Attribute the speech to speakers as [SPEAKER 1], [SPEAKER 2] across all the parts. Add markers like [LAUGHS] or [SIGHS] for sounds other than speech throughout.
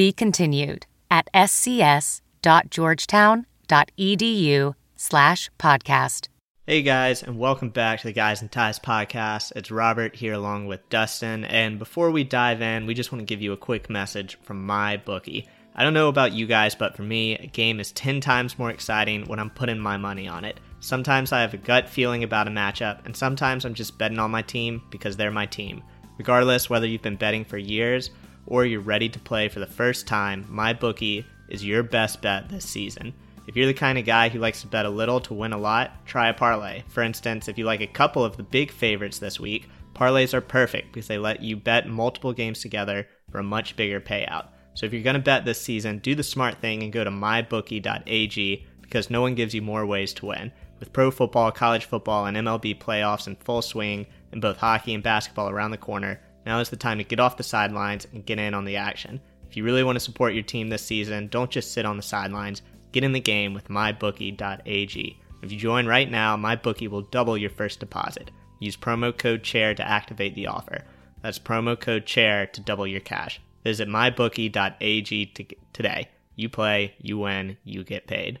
[SPEAKER 1] Be continued at scs.georgetown.edu slash podcast.
[SPEAKER 2] Hey guys, and welcome back to the Guys and Ties podcast. It's Robert here along with Dustin, and before we dive in, we just want to give you a quick message from my bookie. I don't know about you guys, but for me, a game is 10 times more exciting when I'm putting my money on it. Sometimes I have a gut feeling about a matchup, and sometimes I'm just betting on my team because they're my team. Regardless whether you've been betting for years or you're ready to play for the first time, my bookie is your best bet this season. If you're the kind of guy who likes to bet a little to win a lot, try a parlay. For instance, if you like a couple of the big favorites this week, parlays are perfect because they let you bet multiple games together for a much bigger payout. So if you're going to bet this season, do the smart thing and go to mybookie.ag because no one gives you more ways to win. With pro football, college football, and MLB playoffs in full swing, and both hockey and basketball around the corner, now is the time to get off the sidelines and get in on the action. If you really want to support your team this season, don't just sit on the sidelines. Get in the game with mybookie.ag. If you join right now, MyBookie will double your first deposit. Use promo code CHAIR to activate the offer. That's promo code CHAIR to double your cash. Visit mybookie.ag to, today. You play, you win, you get paid.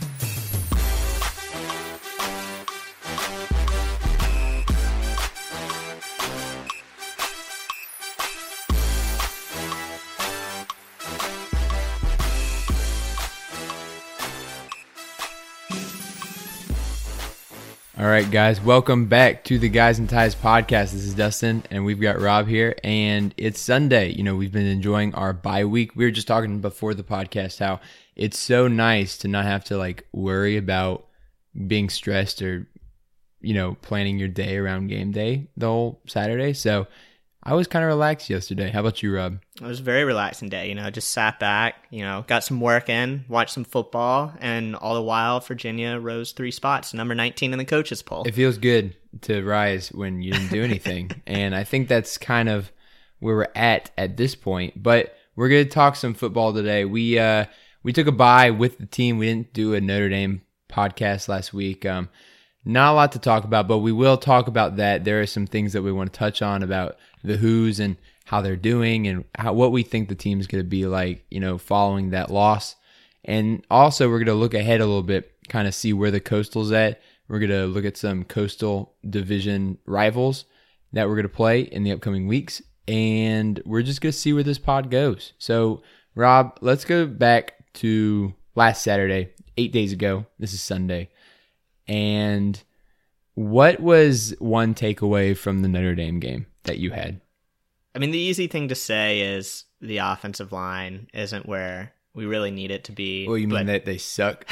[SPEAKER 3] All right, guys, welcome back to the Guys and Ties podcast. This is Dustin, and we've got Rob here, and it's Sunday. You know, we've been enjoying our bye week. We were just talking before the podcast how it's so nice to not have to like worry about being stressed or, you know, planning your day around game day the whole Saturday. So I was kind of relaxed yesterday. How about you, Rob?
[SPEAKER 2] It was a very relaxing day. You know, just sat back, you know, got some work in, watched some football, and all the while, Virginia rose three spots, number 19 in the coaches poll.
[SPEAKER 3] It feels good to rise when you didn't do [LAUGHS] anything. and I think that's kind of where we're at at this point. But we're going to talk some football today. We, uh, we took a bye with the team. We didn't do a Notre Dame podcast last week. Um, not a lot to talk about, but we will talk about that. There are some things that we want to touch on about the Hoos and how they're doing and how, what we think the team's going to be like, you know, following that loss. And also, we're going to look ahead a little bit, kind of see where the Coastal's at. We're going to look at some Coastal Division rivals that we're going to play in the upcoming weeks. And we're just going to see where this pod goes. So, Rob, let's go back to last Saturday, eight days ago. This is Sunday. And what was one takeaway from the Notre Dame game that you had?
[SPEAKER 2] I mean, the easy thing to say is the offensive line isn't where we really need it to be.
[SPEAKER 3] Well, you mean that they suck?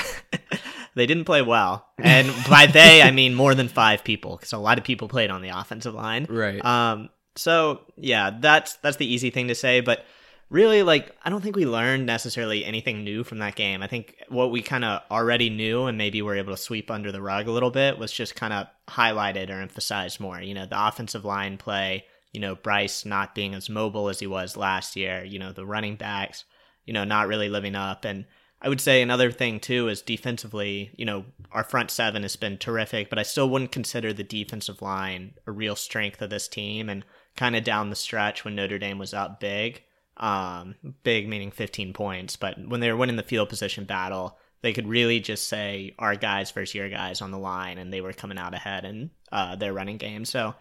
[SPEAKER 3] [LAUGHS]
[SPEAKER 2] they didn't play well, and by they I mean more than five people, because a lot of people played on the offensive line.
[SPEAKER 3] Right.
[SPEAKER 2] Um. So yeah, that's that's the easy thing to say, but really like I don't think we learned necessarily anything new from that game. I think what we kind of already knew and maybe were able to sweep under the rug a little bit was just kind of highlighted or emphasized more. You know, the offensive line play, you know, Bryce not being as mobile as he was last year, you know, the running backs, you know, not really living up and I would say another thing too is defensively, you know, our front seven has been terrific, but I still wouldn't consider the defensive line a real strength of this team and kind of down the stretch when Notre Dame was up big um, big meaning 15 points, but when they were winning the field position battle, they could really just say our guys versus your guys on the line, and they were coming out ahead in uh, their running game. So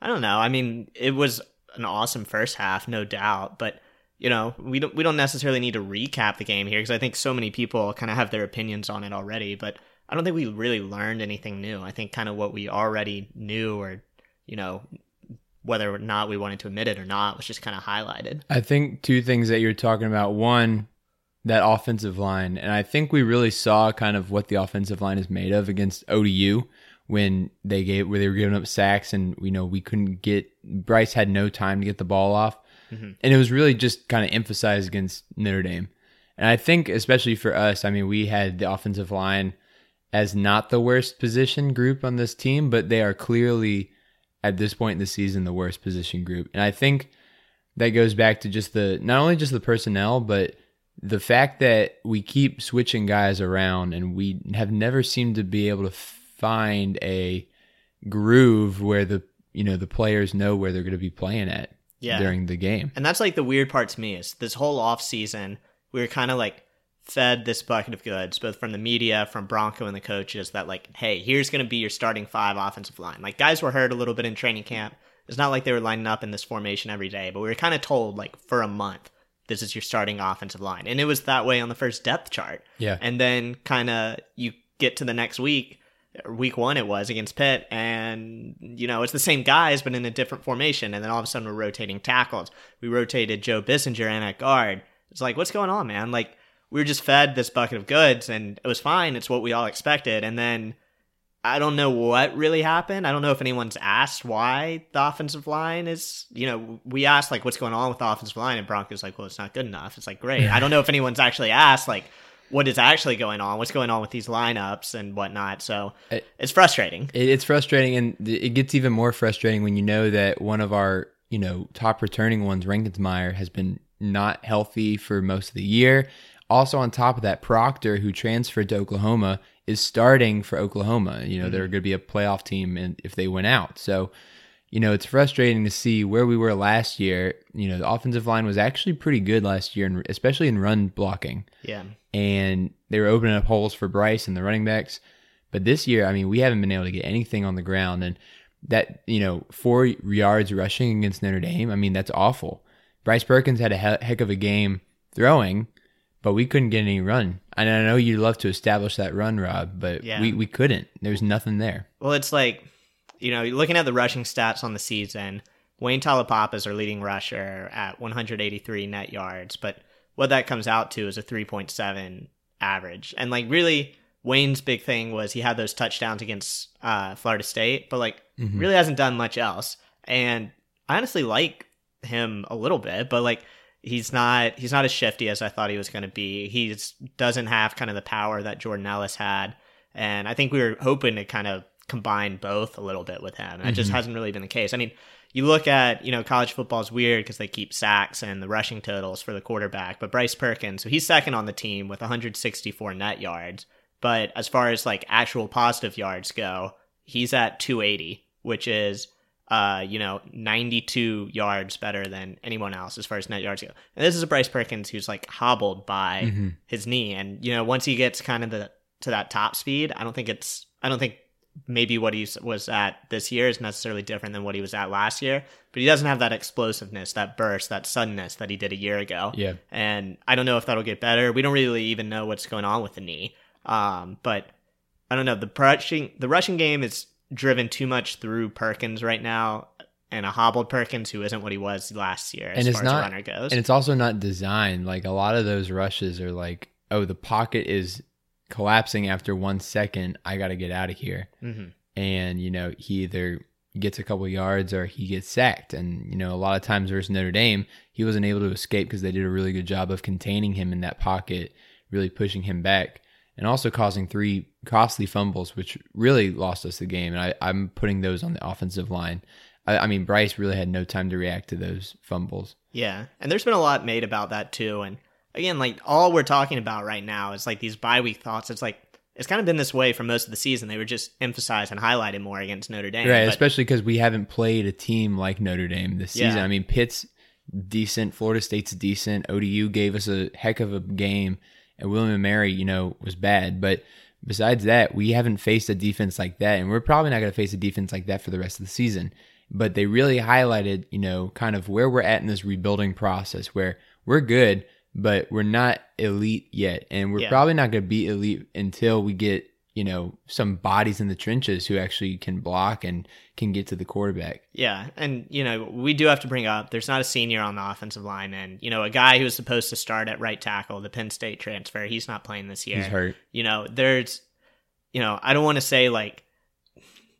[SPEAKER 2] I don't know. I mean, it was an awesome first half, no doubt, but you know, we don't we don't necessarily need to recap the game here because I think so many people kind of have their opinions on it already. But I don't think we really learned anything new. I think kind of what we already knew, or you know, whether or not we wanted to admit it or not, was just kind of highlighted.
[SPEAKER 3] I think two things that you're talking about. One, that offensive line, and I think we really saw kind of what the offensive line is made of against ODU when they gave where they were giving up sacks, and you know we couldn't get Bryce had no time to get the ball off, mm-hmm. and it was really just kind of emphasized against Notre Dame. And I think especially for us, I mean, we had the offensive line as not the worst position group on this team, but they are clearly at this point in the season the worst position group. And I think that goes back to just the not only just the personnel, but the fact that we keep switching guys around and we have never seemed to be able to find a groove where the you know the players know where they're going to be playing at yeah. during the game.
[SPEAKER 2] And that's like the weird part to me is this whole off season we were kind of like fed this bucket of goods both from the media from Bronco and the coaches that like hey here's going to be your starting five offensive line. Like guys were hurt a little bit in training camp. It's not like they were lining up in this formation every day, but we were kind of told like for a month this is your starting offensive line. And it was that way on the first depth chart.
[SPEAKER 3] Yeah.
[SPEAKER 2] And then kind of you get to the next week, week one it was against Pitt, and you know, it's the same guys but in a different formation. And then all of a sudden we're rotating tackles. We rotated Joe Bissinger in at guard. It's like, what's going on, man? Like we were just fed this bucket of goods and it was fine. It's what we all expected. And then I don't know what really happened. I don't know if anyone's asked why the offensive line is, you know, we asked like what's going on with the offensive line and Broncos like, well, it's not good enough. It's like, great. I don't know if anyone's actually asked like what is actually going on, what's going on with these lineups and whatnot. So it, it's frustrating.
[SPEAKER 3] It, it's frustrating and it gets even more frustrating when you know that one of our, you know, top returning ones, Reinkensmeyer, has been not healthy for most of the year. Also, on top of that, Proctor, who transferred to Oklahoma, is starting for Oklahoma. You know, mm-hmm. they're going to be a playoff team and if they went out. So, you know, it's frustrating to see where we were last year. You know, the offensive line was actually pretty good last year, and especially in run blocking.
[SPEAKER 2] Yeah.
[SPEAKER 3] And they were opening up holes for Bryce and the running backs. But this year, I mean, we haven't been able to get anything on the ground. And that, you know, four yards rushing against Notre Dame, I mean, that's awful. Bryce Perkins had a heck of a game throwing, but we couldn't get any run. And I know you'd love to establish that run, Rob, but yeah. we, we couldn't. There was nothing there.
[SPEAKER 2] Well, it's like, you know, looking at the rushing stats on the season, Wayne Taulapapa is our leading rusher at 183 net yards, but what that comes out to is a 3.7 average. And like really, Wayne's big thing was he had those touchdowns against uh, Florida State, but like mm-hmm. really hasn't done much else. And I honestly like him a little bit, but like he's not he's not as shifty as I thought he was going to be. He doesn't have kind of the power that Jordan Ellis had, and I think we were hoping to kind of combine both a little bit with him. And mm-hmm. It just hasn't really been the case. I mean, you look at you know college football is weird because they keep sacks and the rushing totals for the quarterback, but Bryce Perkins, so he's second on the team with 164 net yards, but as far as like actual positive yards go, he's at 280, which is uh, you know, 92 yards better than anyone else as far as net yards go. And this is a Bryce Perkins who's like hobbled by mm-hmm. his knee. And, you know, once he gets kind of the, to that top speed, I don't think it's, I don't think maybe what he was at this year is necessarily different than what he was at last year, but he doesn't have that explosiveness, that burst, that suddenness that he did a year ago.
[SPEAKER 3] Yeah.
[SPEAKER 2] And I don't know if that'll get better. We don't really even know what's going on with the knee. Um, but I don't know. The rushing, the rushing game is driven too much through Perkins right now and a hobbled Perkins who isn't what he was last year as and it's far not, as runner goes.
[SPEAKER 3] And it's also not designed. Like a lot of those rushes are like, oh, the pocket is collapsing after one second. I got to get out of here. Mm-hmm. And, you know, he either gets a couple yards or he gets sacked. And, you know, a lot of times versus Notre Dame, he wasn't able to escape because they did a really good job of containing him in that pocket, really pushing him back and also causing three costly fumbles, which really lost us the game. And I, I'm putting those on the offensive line. I, I, mean, Bryce really had no time to react to those fumbles.
[SPEAKER 2] Yeah, and there's been a lot made about that too. And again, like all we're talking about right now is like these bye week thoughts. It's like it's kind of been this way for most of the season. They were just emphasized and highlighted more against Notre Dame,
[SPEAKER 3] right? But, especially because we haven't played a team like Notre Dame this season. Yeah. I mean, Pitt's decent, Florida State's decent. ODU gave us a heck of a game and William and Mary, you know, was bad. But besides that, we haven't faced a defense like that, and we're probably not going to face a defense like that for the rest of the season. But they really highlighted, you know, kind of where we're at in this rebuilding process, where we're good, but we're not elite yet, and we're yeah. probably not going to be elite until we get you know, some bodies in the trenches who actually can block and can get to the quarterback.
[SPEAKER 2] Yeah, and you know we do have to bring up there's not a senior on the offensive line, and you know a guy who was supposed to start at right tackle, the Penn State transfer, he's not playing this year.
[SPEAKER 3] He's hurt.
[SPEAKER 2] You know, there's, you know, I don't want to say like,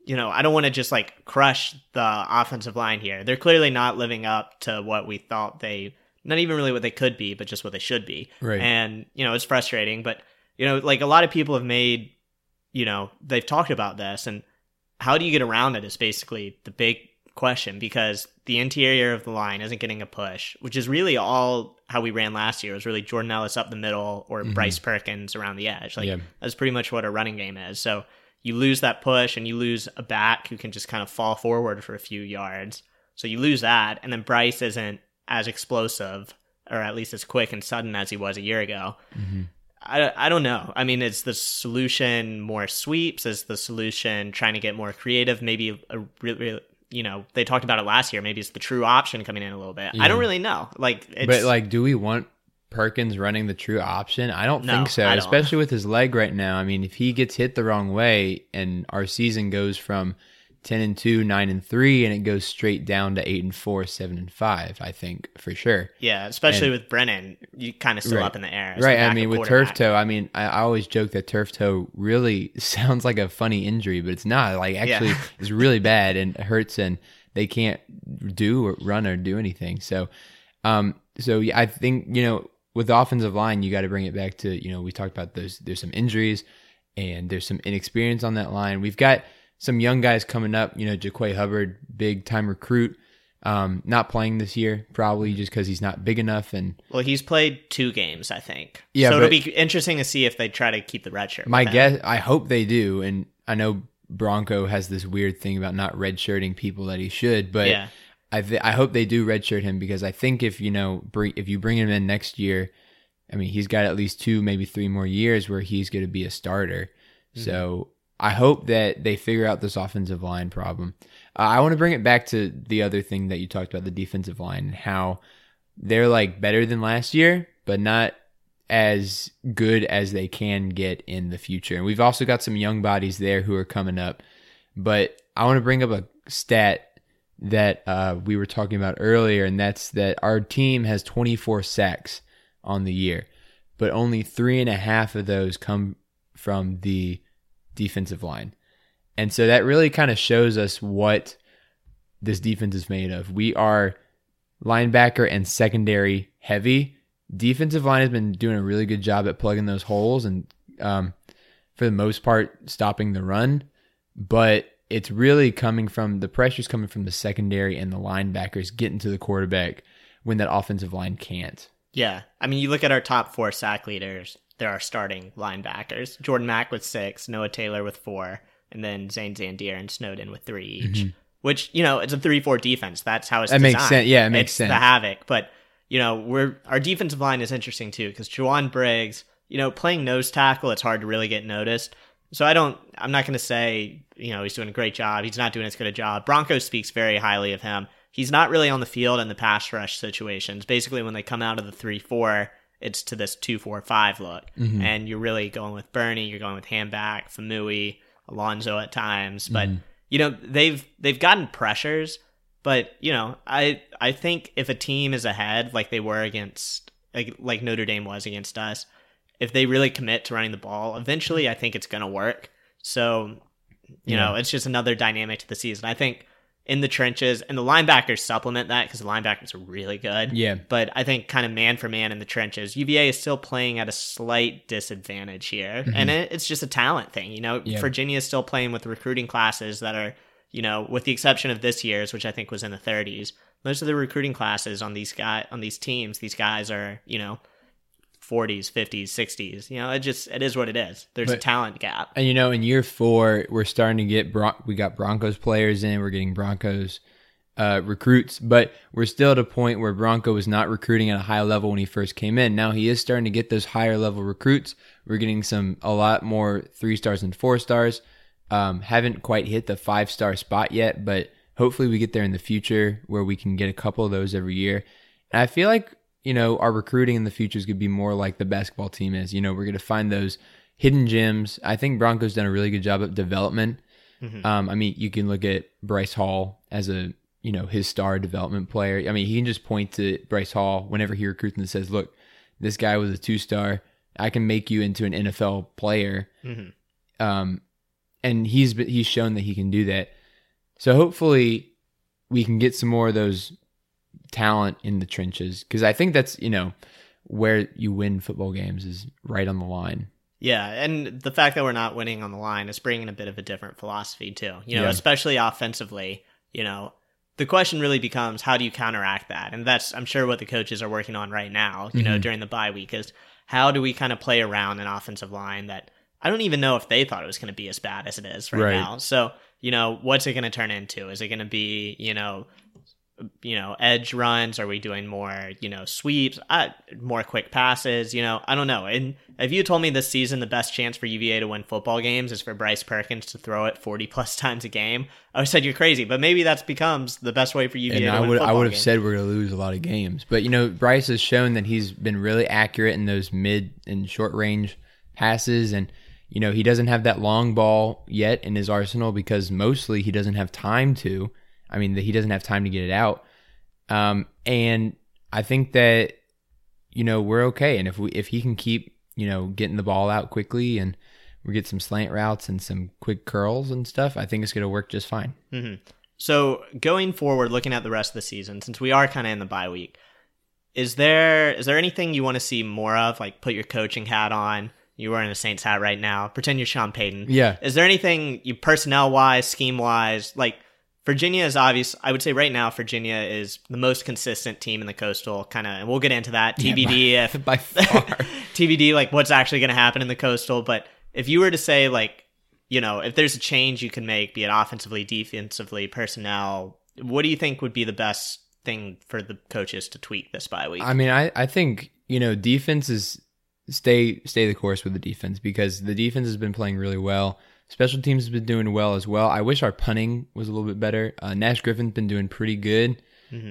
[SPEAKER 2] you know, I don't want to just like crush the offensive line here. They're clearly not living up to what we thought they, not even really what they could be, but just what they should be.
[SPEAKER 3] Right.
[SPEAKER 2] And you know, it's frustrating, but you know, like a lot of people have made, you know, they've talked about this and how do you get around it is basically the big question because the interior of the line isn't getting a push, which is really all how we ran last year. It was really Jordan Ellis up the middle or mm-hmm. Bryce Perkins around the edge. Like
[SPEAKER 3] Yeah.
[SPEAKER 2] that's pretty much what a running game is. So you lose that push and you lose a back who can just kind of fall forward for a few yards. So you lose that, and then Bryce isn't as explosive or at least as quick and sudden as he was a year ago. Mm-hmm. I, I don't know. I mean, is the solution more sweeps? Is the solution trying to get more creative? Maybe a really, you know, they talked about it last year. Maybe it's the true option coming in a little bit. I don't really know. Like, it's,
[SPEAKER 3] but like, do we want Perkins running the true option? I don't
[SPEAKER 2] No,
[SPEAKER 3] think so,
[SPEAKER 2] don't.
[SPEAKER 3] especially with his leg right now. I mean, if he gets hit the wrong way and our season goes from 10 and 2, 9 and 3 and it goes straight down to 8 and 4, 7 and 5, I think for sure.
[SPEAKER 2] yeah, especially
[SPEAKER 3] and-
[SPEAKER 2] with Brennan, you kind of still
[SPEAKER 3] Right.
[SPEAKER 2] up in the air.
[SPEAKER 3] Right. I mean, with turf toe, I mean, I, I always joke that turf toe really [LAUGHS] sounds like a funny injury, but it's not. Like, actually,
[SPEAKER 2] Yeah.
[SPEAKER 3] it's really bad and hurts, and they can't do or run or do anything. So, um, so yeah, I think you know, with the offensive line, you got to bring it back to you know, we talked about those. There's some injuries, and there's some inexperience on that line. We've got some young guys coming up. You know, Jaquay Hubbard, big time recruit. Um, not playing this year, probably just because he's not big enough, and
[SPEAKER 2] Well, he's played two games, I think.
[SPEAKER 3] Yeah,
[SPEAKER 2] so it'll be interesting to see if they try to keep the red shirt.
[SPEAKER 3] My guess, I hope they do, and I know Bronco has this weird thing about not redshirting people that he should, but
[SPEAKER 2] Yeah.
[SPEAKER 3] I th- I hope they do redshirt him because I think if you know bring, if you bring him in next year, I mean he's got at least two, maybe three more years where he's going to be a starter. So I hope that they figure out this offensive line problem. Uh, I want to bring it back to the other thing that you talked about, the defensive line, and how they're like better than last year, but not as good as they can get in the future. And we've also got some young bodies there who are coming up. But I want to bring up a stat that uh, we were talking about earlier, and that's that our team has 24 sacks on the year, but only three and a half of those come from the defensive line. And so that really kind of shows us what this defense is made of. We are linebacker and secondary heavy. Defensive line has been doing a really good job at plugging those holes and, um, for the most part, stopping the run. But it's really coming from the pressure's coming from the secondary and the linebackers getting to the quarterback when that offensive line can't.
[SPEAKER 2] Yeah. I mean, you look at our top four sack leaders, there are starting linebackers. Jordan Mack with six, Noah Taylor with four, and then Zane Zandier and Snowden with three each. Which, you know, it's a 3 4 defense. That's how it's
[SPEAKER 3] Mm-hmm. That makes sense. Yeah, it makes
[SPEAKER 2] it's
[SPEAKER 3] sense.
[SPEAKER 2] the havoc. But, you know, we're our defensive line is interesting too, because Jowon Briggs, you know, playing nose tackle, it's hard to really get noticed. So I don't I'm not gonna say, you know, he's doing a great job. He's not doing as good a job. Bronco speaks very highly of him. He's not really on the field in the pass rush situations. Basically when they come out of the three four, it's to this two four five look.
[SPEAKER 3] Mm-hmm.
[SPEAKER 2] And you're really going with Burney, you're going with Hanback, Faumui, Alonso at times. But
[SPEAKER 3] Mm-hmm.
[SPEAKER 2] you know, they've they've gotten pressures, but you know, I I think if a team is ahead like they were against like, like Notre Dame was against us, if they really commit to running the ball, eventually I think it's going to work. So, you know, it's just another dynamic to the season. I think in the trenches and the linebackers supplement that because the linebackers are really good.
[SPEAKER 3] Yeah.
[SPEAKER 2] But I think kind of man for man in the trenches, UVA is still playing at a slight disadvantage here. Mm-hmm. And it, it's just a talent thing. You know,
[SPEAKER 3] Yeah.
[SPEAKER 2] Virginia is still playing with recruiting classes that are, you know, with the exception of this year's, which I think was in the 30s. Most of the recruiting classes on these guy on these teams, these guys are, you know, 40s, 50s, 60s. You know, it just it is what it is. There's a talent gap.
[SPEAKER 3] And you know, in year four, we're starting to get Bron- we got Broncos players in. We're getting Broncos uh, recruits, but we're still at a point where Bronco was not recruiting at a high level when he first came in. Now he is starting to get those higher level recruits. We're getting some a lot more three stars and four stars. Um, haven't quite hit the five star spot yet, but hopefully we get there in the future where we can get a couple of those every year. And I feel like you know our recruiting in the future is going to be more like the basketball team is. You know, we're going to find those hidden gems. I think Broncos done a really good job of development. Um, I mean, you can look at Bryce Hall as a you know his star development player. I mean, he can just point to Bryce Hall whenever he recruits and says, "Look, this guy was a two star. I can make you into an NFL player." Um, and he's he's shown that he can do that. So hopefully, we can get some more of those talent in the trenches because I think that's you know where you win football games is right on the line.
[SPEAKER 2] Yeah, and the fact that we're not winning on the line is bringing a bit of a different philosophy too. You know,
[SPEAKER 3] Yeah.
[SPEAKER 2] especially offensively. You know, the question really becomes how do you counteract that, and that's I'm sure what the coaches are working on right now. You know, mm-hmm. during the bye week is how do we kind of play around an offensive line that I don't even know if they thought it was going to be as bad as it is right,
[SPEAKER 3] Right.
[SPEAKER 2] now. So you know, what's it going to turn into? Is it going to be you know you know, edge runs? Are we doing more, you know, sweeps, uh, more quick passes? You know, I don't know. And if you told me this season the best chance for UVA to win football games is for Bryce Perkins to throw it 40 plus [LAUGHS] times a game, I would have said you're crazy. But maybe that becomes the best way for UVA
[SPEAKER 3] and
[SPEAKER 2] to
[SPEAKER 3] I
[SPEAKER 2] win
[SPEAKER 3] would I would have
[SPEAKER 2] games.
[SPEAKER 3] said we're going to lose a lot of games. But you know, Bryce has shown that he's been really accurate in those mid and short range passes, and you know he doesn't have that long ball yet in his arsenal because mostly he doesn't have time to. I mean, that he doesn't have time to get it out. Um, and I think that you know we're okay, and if we if he can keep you know getting the ball out quickly and we get some slant routes and some quick curls and stuff, I think it's going to work just fine.
[SPEAKER 2] So going forward, looking at the rest of the season, since we are kind of in the bye week, is there is there anything you want to see more of? Like put your coaching hat on. You're wearing a Saints hat right now. Pretend you're Sean Payton.
[SPEAKER 3] Yeah.
[SPEAKER 2] Is there anything you personnel wise, scheme wise, like Virginia is obvious. I would say right now Virginia is the most consistent team in the coastal kind of, and we'll get into that TBD if [LAUGHS]
[SPEAKER 3] by far. [LAUGHS]
[SPEAKER 2] TBD like what's actually going to happen in the coastal. But if you were to say like, you know, if there's a change you can make, be it offensively, defensively, personnel, what do you think would be the best thing for the coaches to tweak this bye week?
[SPEAKER 3] I mean, I, I think you know defense is stay stay the course with the defense because the defense has been playing really well. Special teams has been doing well as well. I wish our punting was a little bit better. Uh, Nash Griffin's been doing pretty good,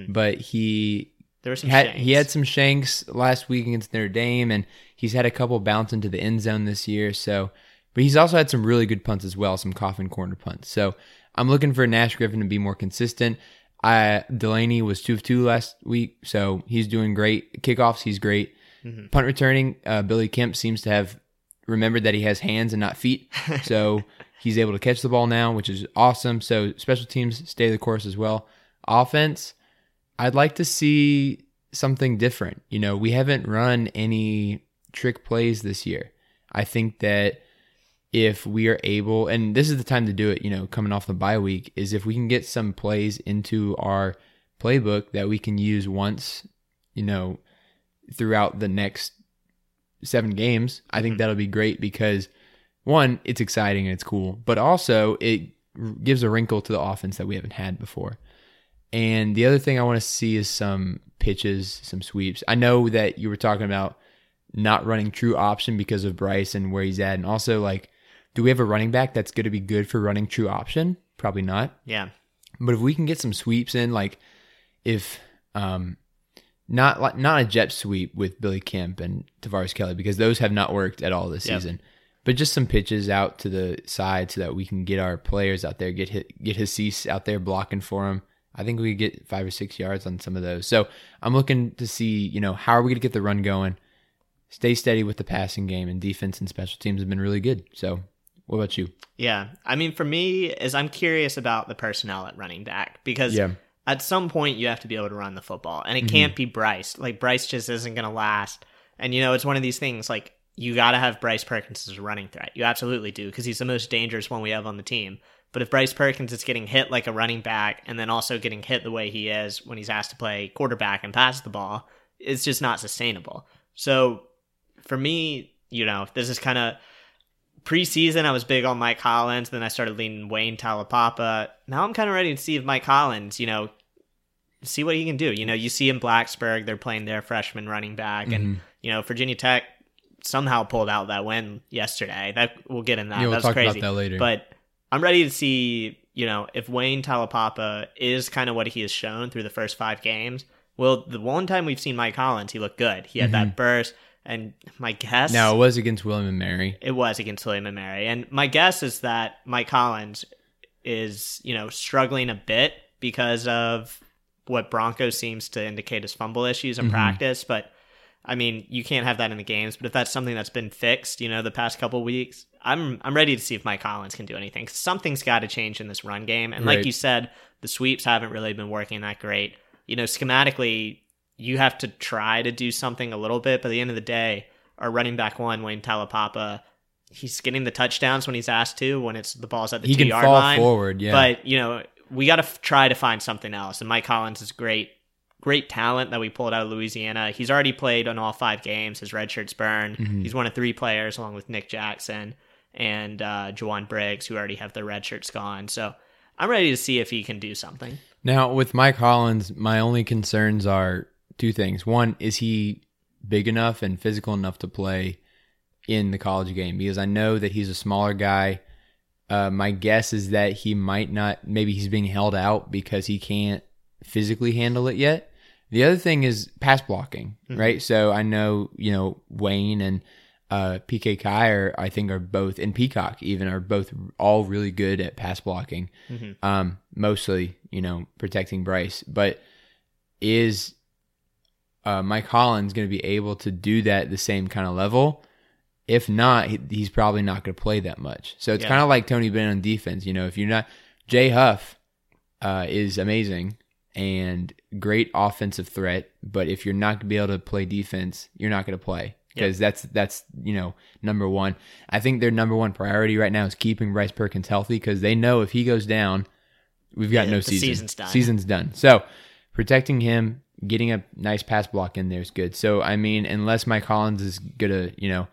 [SPEAKER 3] but he
[SPEAKER 2] there were some
[SPEAKER 3] had
[SPEAKER 2] shanks.
[SPEAKER 3] he had some shanks last week against Notre Dame, and he's had a couple bounce into the end zone this year. So, but he's also had some really good punts as well, some coffin corner punts. So I'm looking for Nash Griffin to be more consistent. I Delaney was two of two last week, so he's doing great. Kickoffs, he's great. Punt returning, uh, Billy Kemp seems to have remembered that he has hands and not feet, [LAUGHS] so he's able to catch the ball now, which is awesome. So special teams stay the course as well. Offense, I'd like to see something different. You know, we haven't run any trick plays this year. I think that if we are able, and this is the time to do it, you know, coming off the bye week, is if we can get some plays into our playbook that we can use once, you know, throughout the next seven games, I think that'll be great because one, it's exciting and it's cool, but also it gives a wrinkle to the offense that we haven't had before. And the other thing I want to see is some pitches, some sweeps. I know that you were talking about not running true option because of Bryce and where he's at. And also, like, do we have a running back that's going to be good for running true option? Probably not.
[SPEAKER 2] yeah.
[SPEAKER 3] But if we can get some sweeps in, like if um not like not a jet sweep with Billy Kemp and Tavares Kelly because those have not worked at all this
[SPEAKER 2] Yep.
[SPEAKER 3] season. But just some pitches out to the side so that we can get our players out there, get hit, get Hasise out there blocking for him. I think we could get five or six yards on some of those. So I'm looking to see, you know, how are we going to get the run going? Stay steady with the passing game and defense and special teams have been really good. So, what about you?
[SPEAKER 2] Yeah. I mean, for me, is I'm curious about the personnel at running back because
[SPEAKER 3] Yeah.
[SPEAKER 2] At some point you have to be able to run the football, and it mm-hmm. can't be Bryce. Like Bryce just isn't going to last. And you know, it's one of these things like you got to have Bryce Perkins as a running threat. You absolutely do because he's the most dangerous one we have on the team. But if Bryce Perkins is getting hit like a running back and then also getting hit the way he is when he's asked to play quarterback and pass the ball, it's just not sustainable. So for me, you know, this is kind of preseason. I was big on Mike Hollins, then I started leaning Wayne Taulapapa. Now I'm kind of ready to see if Mike Hollins, you know, see what he can do. You know, you see in Blacksburg, they're playing their freshman running back,
[SPEAKER 3] Mm-hmm.
[SPEAKER 2] and you know, Virginia Tech somehow pulled out that win yesterday. That we'll get in that.
[SPEAKER 3] Yeah, we'll
[SPEAKER 2] That's
[SPEAKER 3] talk about
[SPEAKER 2] crazy.
[SPEAKER 3] that later.
[SPEAKER 2] But I'm ready to see, you know, if Wayne Taulapapa is kind of what he has shown through the first five games. Well, the one time we've seen Mike Collins, he looked good. He had
[SPEAKER 3] Mm-hmm.
[SPEAKER 2] that burst, And my guess
[SPEAKER 3] No, it was against William and Mary.
[SPEAKER 2] it was against William and Mary. And my guess is that Mike Hollins is, you know, struggling a bit because of what Bronco seems to indicate as fumble issues in mm-hmm. practice. But I mean, you can't have that in the games. But if that's something that's been fixed, you know, the past couple weeks, I'm I'm ready to see if Mike Hollins can do anything. Something's got to change in this run game. And like you said, the sweeps haven't really been working that great. You know, schematically, you have to try to do something a little bit. But at the end of the day, our running back one, Wayne Taulapapa, he's getting the touchdowns when he's asked to. When it's the ball's at the
[SPEAKER 3] He
[SPEAKER 2] two
[SPEAKER 3] can
[SPEAKER 2] yard
[SPEAKER 3] fall
[SPEAKER 2] line,
[SPEAKER 3] forward, yeah.
[SPEAKER 2] But you know, we got to f- try to find something else. And Mike Hollins is great, great talent that we pulled out of Louisiana. He's already played on all five games. His red shirt's burned.
[SPEAKER 3] Mm-hmm.
[SPEAKER 2] He's one of three players along with Nick Jackson and uh, Jowon Briggs, who already have their red shirts gone. So I'm ready to see if he can do something.
[SPEAKER 3] Now, with Mike Collins, my only concerns are two things. One, is he big enough and physical enough to play in the college game? Because I know that he's a smaller guy. Uh, my guess is that he might not, maybe he's being held out because he can't physically handle it yet. The other thing is pass blocking, right? So I know, you know, Wayne and uh, PK Kai are, I think, are both, and Peacock even, are both all really good at pass blocking. Um, mostly, you know, protecting Bryce. But is uh, Mike Hollins going to be able to do that at the same kind of level? If not, he, he's probably not going to play that much. So it's
[SPEAKER 2] Yeah.
[SPEAKER 3] kind of like Tony Bennett on defense. You know, if you're not, Jay Huff uh, is amazing and great offensive threat, but if you're not going to be able to play defense, you're not going to play because that's that's you know number one. I think their number one priority right now is keeping Bryce Perkins healthy because they know if he goes down, we've got
[SPEAKER 2] Yeah,
[SPEAKER 3] no season.
[SPEAKER 2] season's done.
[SPEAKER 3] Season's done. So protecting him, getting a nice pass block in there is good. So I mean, unless Mike Hollins is gonna you know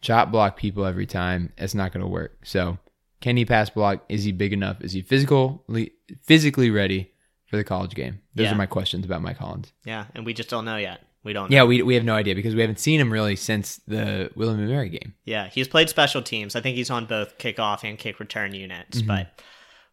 [SPEAKER 3] chop block people every time, it's not gonna work. So can he pass block? Is he big enough? Is he physically physically ready for the college game? Those
[SPEAKER 2] Yeah.
[SPEAKER 3] are my questions about Mike Hollins.
[SPEAKER 2] Yeah, and we just don't know yet. We don't. know.
[SPEAKER 3] Yeah, we we have no idea because we haven't seen him really since the William and Mary game.
[SPEAKER 2] Yeah, he's played special teams. I think he's on both kickoff and kick return units,
[SPEAKER 3] Mm-hmm.
[SPEAKER 2] but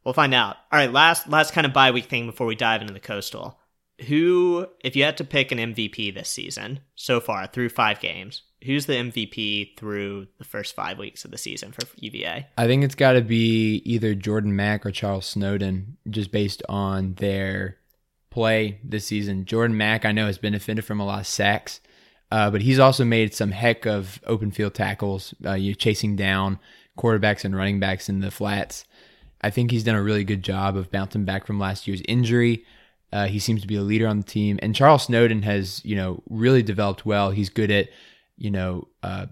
[SPEAKER 2] we'll find out. All right, last last kind of bye week thing before we dive into the coastal. Who, if you had to pick an MVP this season so far through five games, who's the MVP through the first five weeks of the season for UVA?
[SPEAKER 3] I think it's got to be either Jordan Mack or Charles Snowden, just based on their play this season. Jordan Mack, I know, has benefited from a lot of sacks, uh, but he's also made some heck of open field tackles. Uh, you chasing down quarterbacks and running backs in the flats. I think he's done a really good job of bouncing back from last year's injury. Uh, he seems to be a leader on the team, and Charles Snowden has, you know, really developed well. He's good at, you know, uh,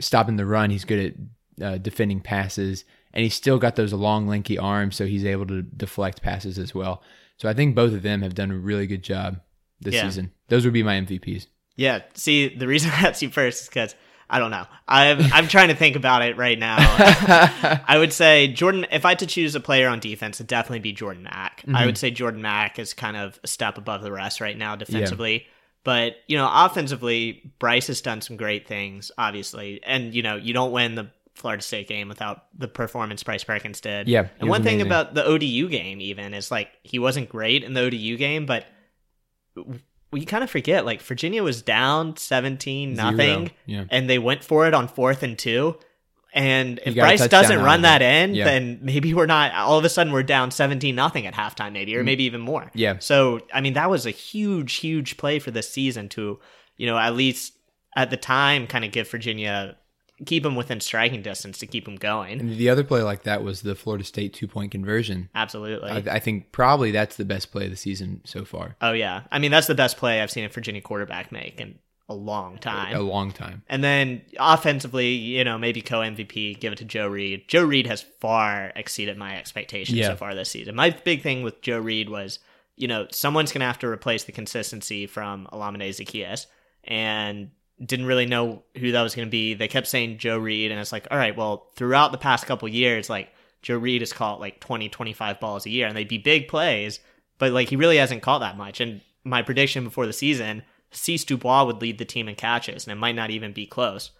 [SPEAKER 3] stopping the run. He's good at uh, defending passes, and he's still got those long, lanky arms, so he's able to deflect passes as well. So I think both of them have done a really good job this
[SPEAKER 2] Yeah.
[SPEAKER 3] season. Those would be my MVPs.
[SPEAKER 2] Yeah, see, the reason [LAUGHS] I asked you first is because I don't know. I'm I'm trying to think about it right now. [LAUGHS] I would say Jordan. If I had to choose a player on defense, it'd definitely be Jordan Mack. I would mhm. say Jordan Mack is kind of a step above the rest right now defensively. But you know, offensively, Bryce has done some great things, obviously. And you know, you don't win the Florida State game without the performance Bryce Perkins did.
[SPEAKER 3] Yeah,
[SPEAKER 2] And one thing
[SPEAKER 3] amazing.
[SPEAKER 2] about the ODU game, even, is like he wasn't great in the ODU game, but we kind of forget like Virginia was down 17 nothing
[SPEAKER 3] yeah.
[SPEAKER 2] and they went for it on fourth and 2 and if Bryce doesn't run that in
[SPEAKER 3] Yeah.
[SPEAKER 2] then maybe we're not all of a sudden we're down 17 nothing at halftime maybe or maybe even more.
[SPEAKER 3] Mm. Yeah.
[SPEAKER 2] So I mean that was a huge huge play for this season to you know at least at the time kind of give Virginia keep them within striking distance to keep them going.
[SPEAKER 3] And the other play like that was the Florida State two point conversion.
[SPEAKER 2] Absolutely.
[SPEAKER 3] I, I think probably that's the best play of the season so far.
[SPEAKER 2] oh yeah. I mean that's the best play I've seen a Virginia quarterback make in a long time.
[SPEAKER 3] A long time.
[SPEAKER 2] And then offensively, you know, maybe co MVP, give it to Joe Reed. Joe Reed has far exceeded my expectations
[SPEAKER 3] Yeah.
[SPEAKER 2] so far this season. My big thing with Joe Reed was, you know, someone's going to have to replace the consistency from Olamide Zaccheaus. And didn't really know who that was going to be. They kept saying Joe Reed, and it's like, all right, well, throughout the past couple years, like Joe Reed has caught like 20, 25 balls a year, and they'd be big plays, but like he really hasn't caught that much. And my prediction before the season, Hasise Dubois would lead the team in catches, and it might not even be close.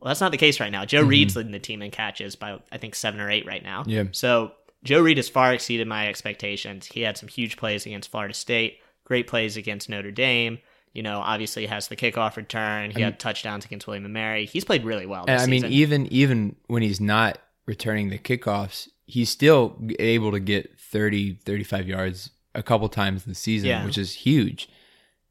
[SPEAKER 2] Well, that's not the case right now. Joe mm-hmm. Reed's leading the team in catches by I think seven or eight right now.
[SPEAKER 3] Yeah.
[SPEAKER 2] So Joe Reed has far exceeded my expectations. He had some huge plays against Florida State, great plays against Notre Dame. You know, obviously has the kickoff return. He had touchdowns against William and Mary. He's played really well. This
[SPEAKER 3] I mean,
[SPEAKER 2] season.
[SPEAKER 3] even even when he's not returning the kickoffs, he's still able to get 30, 35 yards a couple times in the season,
[SPEAKER 2] Yeah.
[SPEAKER 3] which is huge.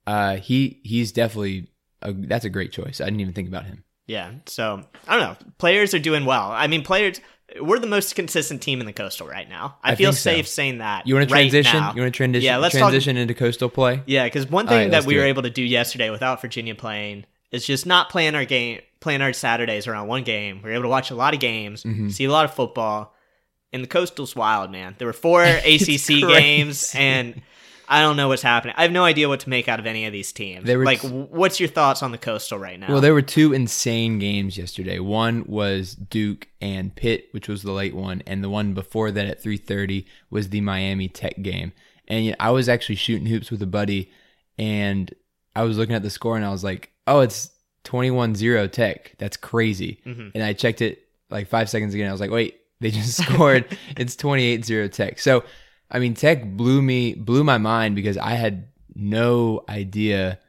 [SPEAKER 3] Uh, he he's definitely a, that's a great choice. I didn't even think about him.
[SPEAKER 2] Yeah. So I don't know. Players are doing well. I mean, players. We're the most consistent team in the coastal right now. I,
[SPEAKER 3] I
[SPEAKER 2] feel
[SPEAKER 3] think so.
[SPEAKER 2] safe saying that.
[SPEAKER 3] You want to
[SPEAKER 2] right
[SPEAKER 3] transition?
[SPEAKER 2] now.
[SPEAKER 3] You want to transition?
[SPEAKER 2] Yeah, let's talk-
[SPEAKER 3] transition into coastal play.
[SPEAKER 2] Yeah, because one thing
[SPEAKER 3] right,
[SPEAKER 2] that we were
[SPEAKER 3] it.
[SPEAKER 2] able to do yesterday without Virginia playing is just not playing our game, playing our Saturdays around one game. We were able to watch a lot of games,
[SPEAKER 3] Mm-hmm.
[SPEAKER 2] see a lot of football. And the coastal's wild, man. There were four [LAUGHS] ACC games, and I don't know what's happening. I have no idea what to make out of any of these teams.
[SPEAKER 3] There were
[SPEAKER 2] like,
[SPEAKER 3] t-
[SPEAKER 2] what's your thoughts on the coastal right now?
[SPEAKER 3] Well, there were two insane games yesterday. One was Duke and Pitt, which was the late one, and the one before that at 3:30 was the Miami Tech game. And you know, I was actually shooting hoops with a buddy, and I was looking at the score, and I was like, "Oh, it's 21-0 Tech. That's crazy." Mm-hmm. And I checked it like five seconds again. I was like, "Wait, they just [LAUGHS] scored. [LAUGHS] it's 28-0 Tech." So, I mean, Tech blew me, blew my mind because I had no idea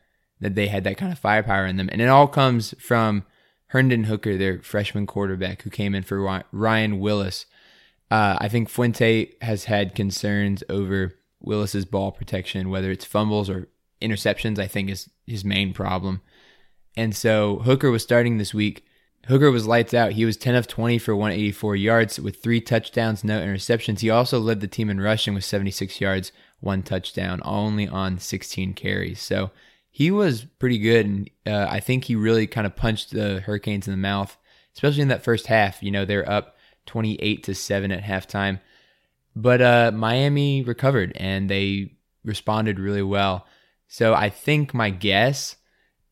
[SPEAKER 3] that they had that kind of firepower in them. And it all comes from Hendon Hooker, their freshman quarterback, who came in for Ryan Willis. Uh, I think Fuente has had concerns over Willis's ball protection, whether it's fumbles or interceptions. I think is his main problem. And so Hooker was starting this week. Hooker was lights out. He was 10 of 20 for 184 yards with three touchdowns, no interceptions. He also led the team in rushing with 76 yards, one touchdown, only on 16 carries. So he was pretty good. And uh, I think he really kind of punched the Hurricanes in the mouth, especially in that first half. You know, they're up 28 to 7 at halftime. But uh, Miami recovered and they responded really well. So I think my guess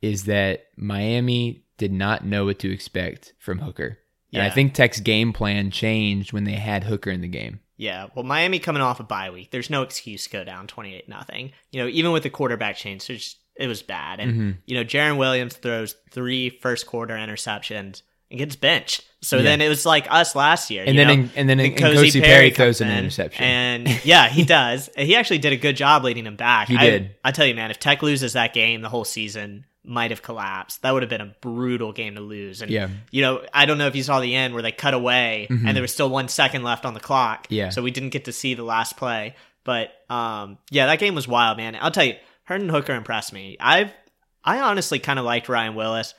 [SPEAKER 3] is that Miami did not know what to expect from Hooker. And I think Tech's game plan changed when they had Hooker in the game.
[SPEAKER 2] Yeah, well, Miami coming off a bye week, there's no excuse to go down twenty eight nothing. You know, even with the quarterback change, it was bad. And
[SPEAKER 3] Mm-hmm.
[SPEAKER 2] you know, Jarren Williams throws three first quarter interceptions and gets benched. So
[SPEAKER 3] Yeah.
[SPEAKER 2] then it was like us last year.
[SPEAKER 3] And
[SPEAKER 2] you
[SPEAKER 3] then
[SPEAKER 2] know?
[SPEAKER 3] in- and then in-
[SPEAKER 2] Then
[SPEAKER 3] and N'Kosi Perry throws
[SPEAKER 2] comes
[SPEAKER 3] an interception.
[SPEAKER 2] and [LAUGHS] yeah, he does. He actually did a good job leading him back.
[SPEAKER 3] He
[SPEAKER 2] I,
[SPEAKER 3] did.
[SPEAKER 2] I tell you, man, if Tech loses that game, the whole season might have collapsed. That would have been a brutal game to lose. And
[SPEAKER 3] Yeah.
[SPEAKER 2] you know, I don't know if you saw the end where they cut away and there was still one second left on the clock.
[SPEAKER 3] Mm-hmm. Yeah.
[SPEAKER 2] So we didn't get to see the last play. But um, yeah, that game was wild, man. I'll tell you, Hendon Hooker impressed me. I've I honestly kind of liked Ryan Willis.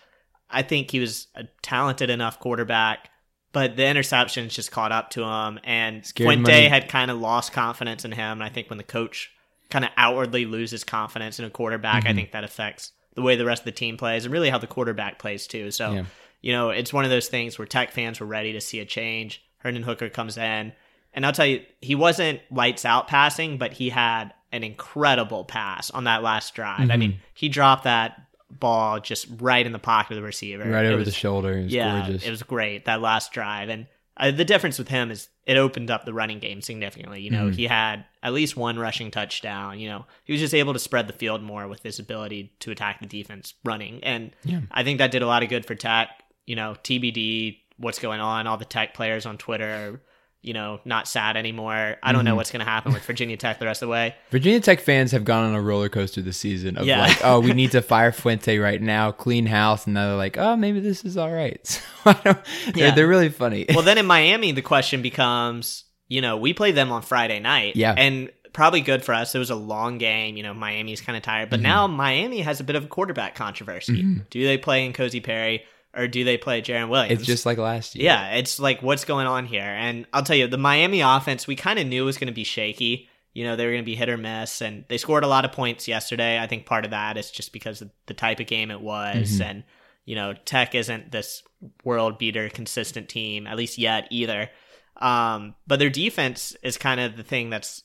[SPEAKER 2] I think he was a talented enough quarterback, but the interceptions just caught up to him, and
[SPEAKER 3] Scared
[SPEAKER 2] Fuente
[SPEAKER 3] money.
[SPEAKER 2] had kind of lost confidence in him. And I think when the coach kind of outwardly loses confidence in a quarterback,
[SPEAKER 3] Mm-hmm.
[SPEAKER 2] I think that affects the way the rest of the team plays and really how the quarterback plays too. So,
[SPEAKER 3] Yeah.
[SPEAKER 2] you know, it's one of those things where Tech fans were ready to see a change. Hendon Hooker comes in, and I'll tell you, he wasn't lights out passing, but he had an incredible pass on that last drive. I
[SPEAKER 3] Mm-hmm.
[SPEAKER 2] mean, he dropped that ball just right in the pocket of the receiver.
[SPEAKER 3] Right
[SPEAKER 2] It
[SPEAKER 3] over
[SPEAKER 2] was-
[SPEAKER 3] the shoulder. It was
[SPEAKER 2] yeah,
[SPEAKER 3] gorgeous.
[SPEAKER 2] it was great that last drive, and uh, the difference with him is it opened up the running game significantly. You know,
[SPEAKER 3] Mm-hmm.
[SPEAKER 2] he had at least one rushing touchdown. You know, he was just able to spread the field more with his ability to attack the defense running, and I think that did a lot of good for Tech. You know, TBD, what's going on? All the Tech players on Twitter. You know, not sad anymore. I don't know what's going to happen with Virginia Tech the rest of the way. [LAUGHS]
[SPEAKER 3] Virginia Tech fans have gone on a roller coaster this season of
[SPEAKER 2] Yeah.
[SPEAKER 3] like, oh, we need to [LAUGHS] fire Fuente right now, clean house, and now they're like, oh, maybe this is all right. [LAUGHS] So I don't, they're,
[SPEAKER 2] Yeah.
[SPEAKER 3] they're really funny.
[SPEAKER 2] well, then in Miami, the question becomes, you know, we played them on Friday night.
[SPEAKER 3] Yeah.
[SPEAKER 2] And probably good for us. It was a long game. You know, Miami's kind of tired.
[SPEAKER 3] Mm-hmm.
[SPEAKER 2] But now Miami has a bit of a quarterback controversy. Do they play in N'Kosi Perry or do they play Jarren Williams?
[SPEAKER 3] it's just like last year.
[SPEAKER 2] Yeah, it's like what's going on here. And I'll tell you, the Miami offense, we kind of knew was going to be shaky. You know, they were going to be hit or miss, and they scored a lot of points yesterday. I think part of that is just because of the type of game it was. And, you know, Tech isn't this world beater, consistent team, at least yet either. Um, but their defense is kind of the thing that's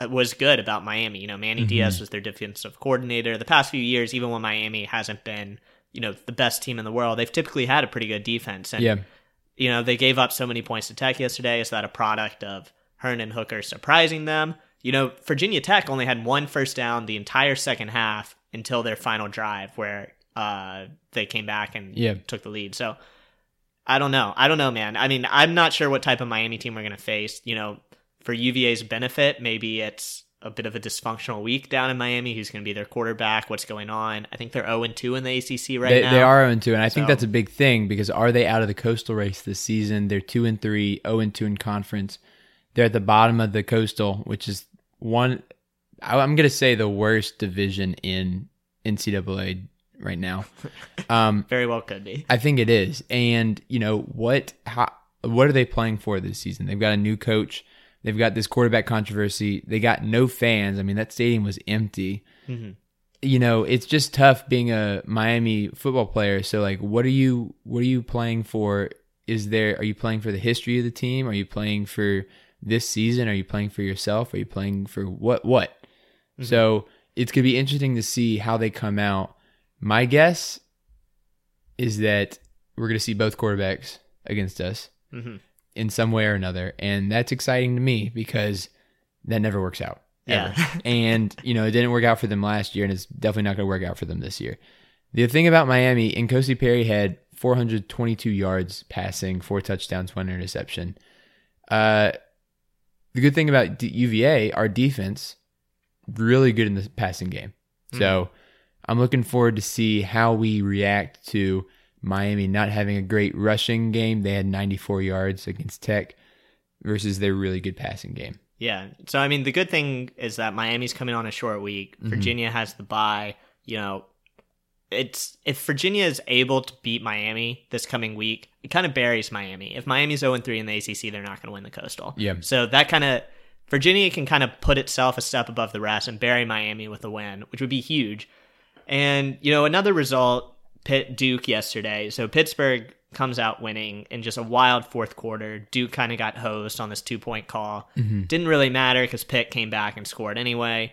[SPEAKER 2] uh, was good about Miami. You know, Manny Diaz was their defensive coordinator. The past few years, even when Miami hasn't been, you know, the best team in the world, they've typically had a pretty good defense. And
[SPEAKER 3] Yeah.
[SPEAKER 2] you know, they gave up so many points to Tech yesterday. Is that a product of Hendon Hooker surprising them? You know, Virginia Tech only had one first down the entire second half until their final drive where uh, they came back and
[SPEAKER 3] Yeah.
[SPEAKER 2] took the lead. So I don't know. I don't know, man. I mean, I'm not sure what type of Miami team we're going to face. You know, for UVA's benefit, maybe it's a bit of a dysfunctional week down in Miami. Who's going to be their quarterback? What's going on? I think they're 0 2 in the ACC right
[SPEAKER 3] they,
[SPEAKER 2] now.
[SPEAKER 3] They are 0 2, and I think that's a big thing because are they out of the coastal race this season? They're 2 and 3, 0 and 2 in conference. They're at the bottom of the coastal, which is one, I'm going to say the worst division in NCAA right now. [LAUGHS] Um,
[SPEAKER 2] Very well could be.
[SPEAKER 3] I think it is. And you know what? How, what are they playing for this season? They've got a new coach. They've got this quarterback controversy. They got no fans. I mean, that stadium was empty. You know, it's just tough being a Miami football player. So, like, what are you? What are you playing for? Is there? Are you playing for the history of the team? Are you playing for this season? Are you playing for yourself? Are you playing for what? What? So it's gonna be interesting to see how they come out. My guess is that we're going to see both quarterbacks against us
[SPEAKER 2] hmm
[SPEAKER 3] in some way or another, and that's exciting to me because that never works out. ever.
[SPEAKER 2] Yeah.
[SPEAKER 3] and [LAUGHS] you know it didn't work out for them last year, and it's definitely not going to work out for them this year. The thing about Miami, N'Kosi Perry had 422 yards passing, four touchdowns, one interception. Uh, the good thing about D- UVA, our defense, really good in the passing game. So I'm looking forward to see how we react to Miami not having a great rushing game. They had 94 yards against Tech versus their really good passing game.
[SPEAKER 2] Yeah. So I mean, the good thing is that Miami's coming on a short week. Mm-hmm. Virginia has the bye. You know, it's if Virginia is able to beat Miami this coming week, it kind of buries Miami. If Miami's 0 3 in the ACC, they're not going to win the Coastal.
[SPEAKER 3] Yeah.
[SPEAKER 2] So that kind of Virginia can kind of put itself a step above the rest and bury Miami with a win, which would be huge. And you know, another result, Pitt Duke yesterday. So Pittsburgh comes out winning in just a wild fourth quarter. Duke kind of got hosed on this two point call. Mm-hmm. Didn't really matter because Pitt came back and scored anyway.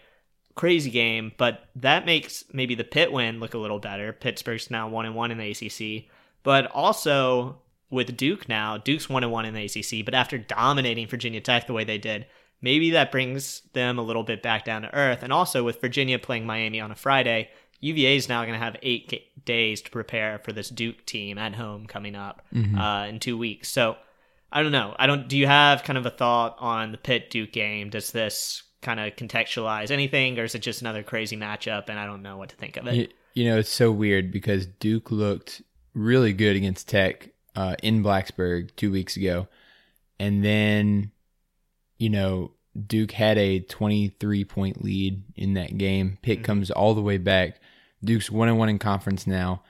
[SPEAKER 2] Crazy game, but that makes maybe the Pitt win look a little better. Pittsburgh's now one and one in the ACC, but also with Duke now, Duke's one and one in the ACC. But after dominating Virginia Tech the way they did, maybe that brings them a little bit back down to earth. And also with Virginia playing Miami on a Friday, UVA is now going to have eight days to prepare for this Duke team at home coming up uh, in two weeks. So I don't know. I don't. Do you have kind of a thought on the Pitt Duke game? Does this kind of contextualize anything, or is it just another crazy matchup? And I don't know what to think of it.
[SPEAKER 3] You, you know, it's so weird because Duke looked really good against Tech uh, in Blacksburg two weeks ago. And then, you know, Duke had a 23 point lead in that game. Pitt comes all the way back. Duke's one and one in conference now.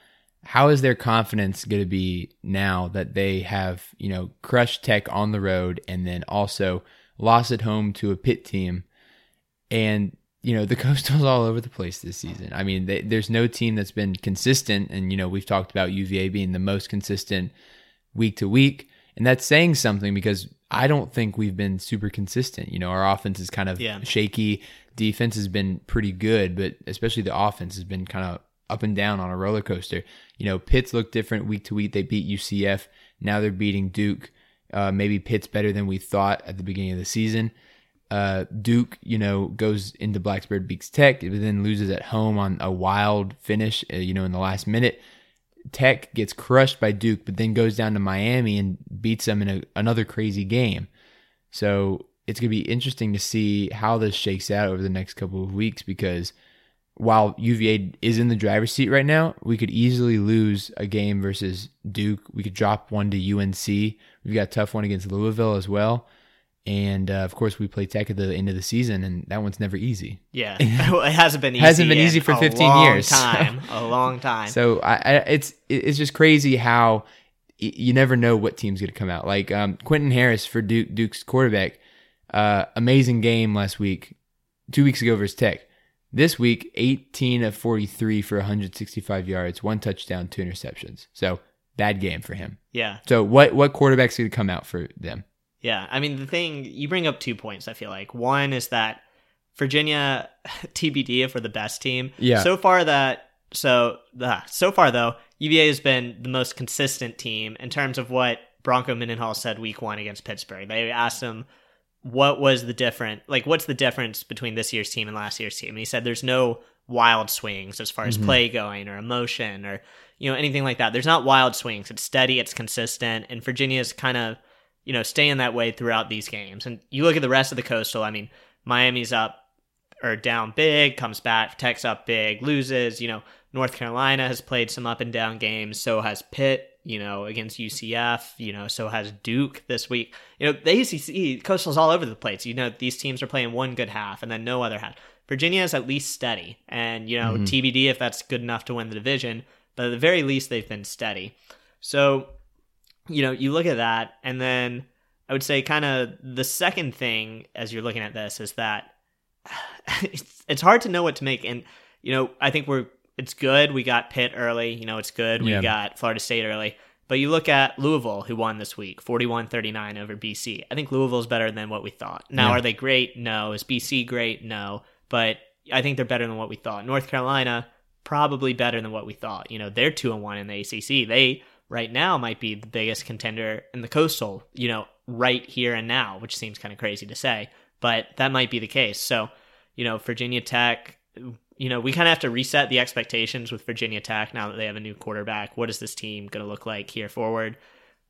[SPEAKER 3] How is their confidence going to be now that they have, you know, crushed Tech on the road and then also lost at home to a Pitt team? And you know the [LAUGHS] coastal's all over the place this season. I mean, they, there's no team that's been consistent, and you know we've talked about UVA being the most consistent week to week, and that's saying something because I don't think we've been super consistent. You know, our offense is kind of
[SPEAKER 2] Yeah.
[SPEAKER 3] shaky. Defense has been pretty good, but especially the offense has been kind of up and down on a roller coaster. You know, Pitt's look different week to week. They beat UCF. Now they're beating Duke. Uh, maybe Pitt's better than we thought at the beginning of the season. Uh, Duke, you know, goes into Blacksburg, beats Tech, but then loses at home on a wild finish, uh, you know, in the last minute. Tech gets crushed by Duke, but then goes down to Miami and beats them in a, another crazy game. So it's going to be interesting to see how this shakes out over the next couple of weeks because while UVA is in the driver's seat right now, we could easily lose a game versus Duke. We could drop one to UNC. We've got a tough one against Louisville as well. And uh, of course, we play Tech at the end of the season, and that one's never easy.
[SPEAKER 2] Yeah, [LAUGHS] [LAUGHS] it hasn't been easy.
[SPEAKER 3] Hasn't been easy for 15
[SPEAKER 2] long
[SPEAKER 3] years.
[SPEAKER 2] Time, a long [LAUGHS] time.
[SPEAKER 3] So I, I it's it's just crazy how y- you never know what team's going to come out. Like um, Quentin Harris for Duke, Duke's quarterback, uh, amazing game last week, two weeks ago versus Tech. This week, 18 of 43 for 165 yards, one touchdown, two interceptions. So bad game for him.
[SPEAKER 2] yeah,
[SPEAKER 3] So what what quarterback's going to come out for them?
[SPEAKER 2] Yeah. I mean, the thing you bring up two points. I feel like one is that Virginia TBD if we're the best team.
[SPEAKER 3] Yeah.
[SPEAKER 2] So far that so uh, so far though UVA has been the most consistent team in terms of what Bronco Mendenhall said week one against Pittsburgh. They asked him what was the different like what's the difference between this year's team and last year's team and he said there's no wild swings as far as play going or emotion or you know anything like that there's not wild swings it's steady it's consistent and virginia's kind of you know staying that way throughout these games and you look at the rest of the coastal i mean miami's up or down big, comes back, Tech's up big, loses. You know, North Carolina has played some up and down games. So has Pitt. You know, against UCF. You know, so has Duke this week. You know, the ACC Coastal's all over the place. You know, these teams are playing one good half and then no other half. Virginia is at least steady, and you know, mm-hmm. TBD if that's good enough to win the division. But at the very least, they've been steady. So, you know, you look at that, and then I would say kind of the second thing as you're looking at this is that [SIGHS] it's, it's hard to know what to make. And, you know, I think we're, it's good. We got Pitt early. You know, it's good. We yeah. got Florida State early. But you look at Louisville, who won this week, 41 39 over BC. I think Louisville's better than what we thought. Now, yeah. are they great? No. Is BC great? No. But I think they're better than what we thought. North Carolina, probably better than what we thought. You know, they're 2 and 1 in the ACC. They, right now, might be the biggest contender in the Coastal, you know, right here and now, which seems kind of crazy to say, but that might be the case. So, you know, Virginia Tech, you know, we kind of have to reset the expectations with Virginia Tech now that they have a new quarterback. What is this team going to look like here forward?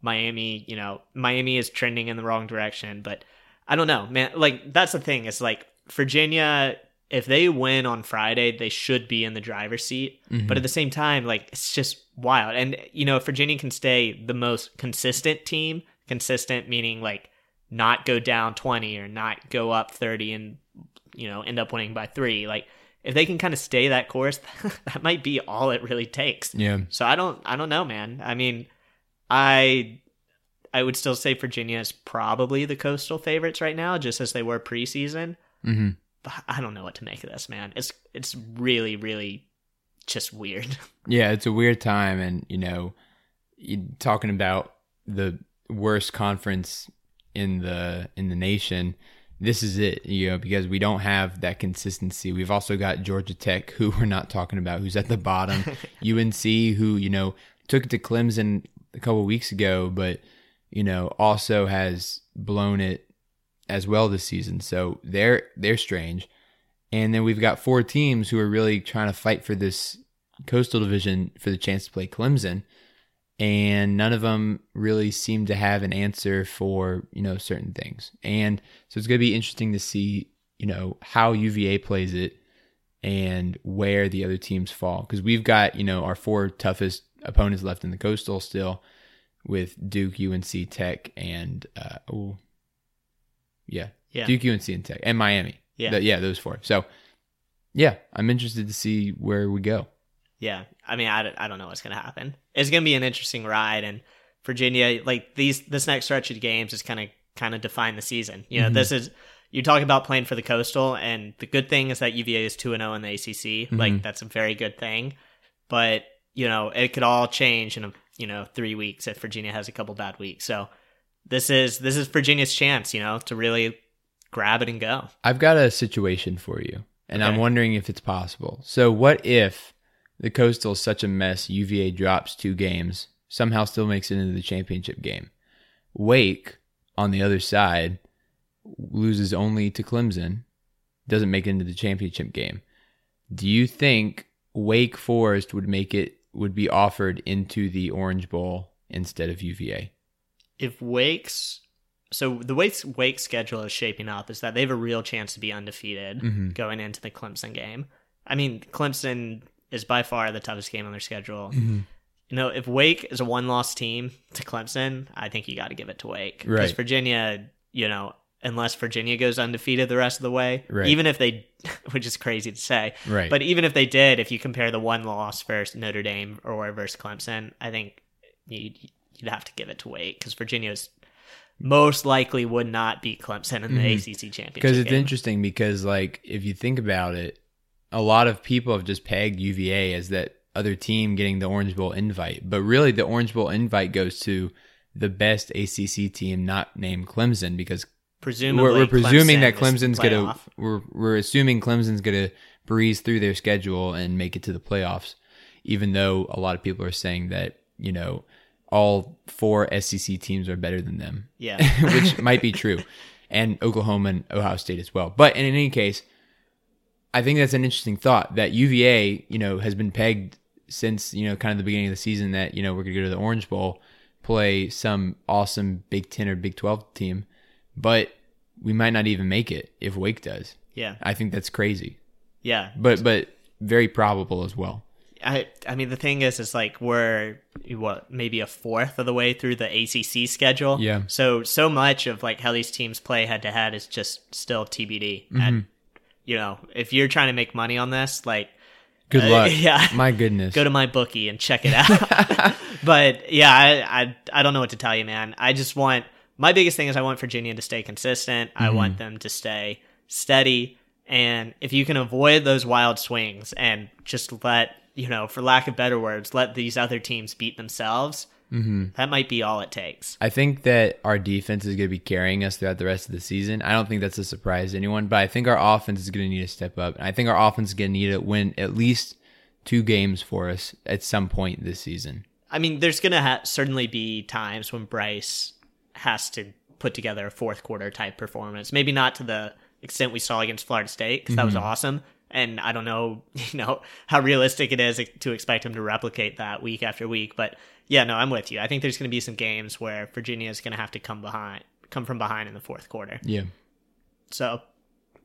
[SPEAKER 2] Miami, you know, Miami is trending in the wrong direction, but I don't know, man. Like, that's the thing. It's like Virginia, if they win on Friday, they should be in the driver's seat. Mm-hmm. But at the same time, like, it's just wild. And, you know, if Virginia can stay the most consistent team, consistent meaning like not go down 20 or not go up 30 and you know end up winning by 3 like if they can kind of stay that course [LAUGHS] that might be all it really takes
[SPEAKER 3] yeah
[SPEAKER 2] so i don't i don't know man i mean i i would still say virginia is probably the coastal favorites right now just as they were preseason
[SPEAKER 3] mm-hmm.
[SPEAKER 2] I don't know what to make of this man it's it's really really just weird [LAUGHS]
[SPEAKER 3] yeah it's a weird time and you know talking about the worst conference in the in the nation this is it, you know, because we don't have that consistency. We've also got Georgia Tech, who [LAUGHS] we're not talking about, who's at the bottom. [LAUGHS] UNC, who you know took it to Clemson a couple weeks ago, but you know also has blown it as well this season. So they're they're strange. And then we've got four teams who are really trying to fight for this coastal division for the chance to play Clemson and none of them really seem to have an answer for you know certain things and so it's going to be interesting to see you know how uva plays it and where the other teams fall because we've got you know our four toughest opponents left in the coastal still with duke unc tech and uh oh yeah, yeah duke unc and tech and miami yeah the, yeah those four so yeah i'm interested to see where we go
[SPEAKER 2] yeah, I mean, I, I don't know what's going to happen. It's going to be an interesting ride, and Virginia, like these, this next stretch of games is kind of kind of define the season. You know, mm-hmm. this is you talk about playing for the coastal, and the good thing is that UVA is two and zero oh in the ACC. Mm-hmm. Like that's a very good thing, but you know, it could all change in a, you know three weeks if Virginia has a couple bad weeks. So this is this is Virginia's chance, you know, to really grab it and go.
[SPEAKER 3] I've got a situation for you, and okay. I'm wondering if it's possible. So, what if the Coastal is such a mess. UVA drops two games, somehow still makes it into the championship game. Wake, on the other side, loses only to Clemson, doesn't make it into the championship game. Do you think Wake Forest would make it would be offered into the Orange Bowl instead of UVA?
[SPEAKER 2] If Wake's so the way Wake schedule is shaping up is that they have a real chance to be undefeated mm-hmm. going into the Clemson game. I mean, Clemson is by far the toughest game on their schedule.
[SPEAKER 3] Mm-hmm.
[SPEAKER 2] You know, if Wake is a one loss team to Clemson, I think you got to give it to Wake. Because right. Virginia, you know, unless Virginia goes undefeated the rest of the way, right. even if they, [LAUGHS] which is crazy to say,
[SPEAKER 3] right.
[SPEAKER 2] but even if they did, if you compare the one loss versus Notre Dame or versus Clemson, I think you'd, you'd have to give it to Wake because Virginia's most likely would not beat Clemson in the mm-hmm. ACC championship.
[SPEAKER 3] Because it's game. interesting because, like, if you think about it, a lot of people have just pegged UVA as that other team getting the Orange Bowl invite, but really the Orange Bowl invite goes to the best ACC team not named Clemson because
[SPEAKER 2] presumably
[SPEAKER 3] we're, we're presuming Clemson that Clemson's gonna we're we're assuming Clemson's gonna breeze through their schedule and make it to the playoffs, even though a lot of people are saying that you know all four SEC teams are better than them.
[SPEAKER 2] Yeah, [LAUGHS]
[SPEAKER 3] which might be true, and Oklahoma and Ohio State as well. But in any case I think that's an interesting thought that UVA, you know, has been pegged since, you know, kind of the beginning of the season that, you know, we're going to go to the Orange Bowl, play some awesome Big 10 or Big 12 team. But we might not even make it if Wake does.
[SPEAKER 2] Yeah.
[SPEAKER 3] I think that's crazy,
[SPEAKER 2] Yeah.
[SPEAKER 3] but but very probable as well.
[SPEAKER 2] I I mean the thing is is like we're what maybe a fourth of the way through the ACC schedule.
[SPEAKER 3] Yeah.
[SPEAKER 2] So so much of like how these teams play head to head is just still TBD.
[SPEAKER 3] Mm-hmm.
[SPEAKER 2] And you know, if you're trying to make money on this, like
[SPEAKER 3] Good
[SPEAKER 2] Uh,
[SPEAKER 3] luck. [LAUGHS]
[SPEAKER 2] yeah.
[SPEAKER 3] My goodness.
[SPEAKER 2] go to my bookie and check it [LAUGHS] out. but yeah, I, I I don't know what to tell you, man. I just want my biggest thing is I want Virginia to stay consistent. I want them to stay steady, and if you can avoid those wild swings and just let you know, for lack of better words, let these other teams beat themselves. Mm-hmm. That might be all it takes.
[SPEAKER 3] I think that our defense is going to be carrying us throughout the rest of the season. I don't think that's a surprise to anyone, but I think our offense is going to need to step up. And I think our offense is going to need to win at least two games for us at some point this season.
[SPEAKER 2] I mean, there's gonna ha- certainly be times when Bryce has to put together a fourth quarter type performance. Maybe not to the extent we saw against Florida State because that was awesome. And I don't know, [LAUGHS] you know, how realistic it is to expect him to replicate that week after week. But yeah, no, I'm with you. I think there's going to be some games where Virginia is going to have to come behind, come from behind in the fourth quarter.
[SPEAKER 3] Yeah.
[SPEAKER 2] So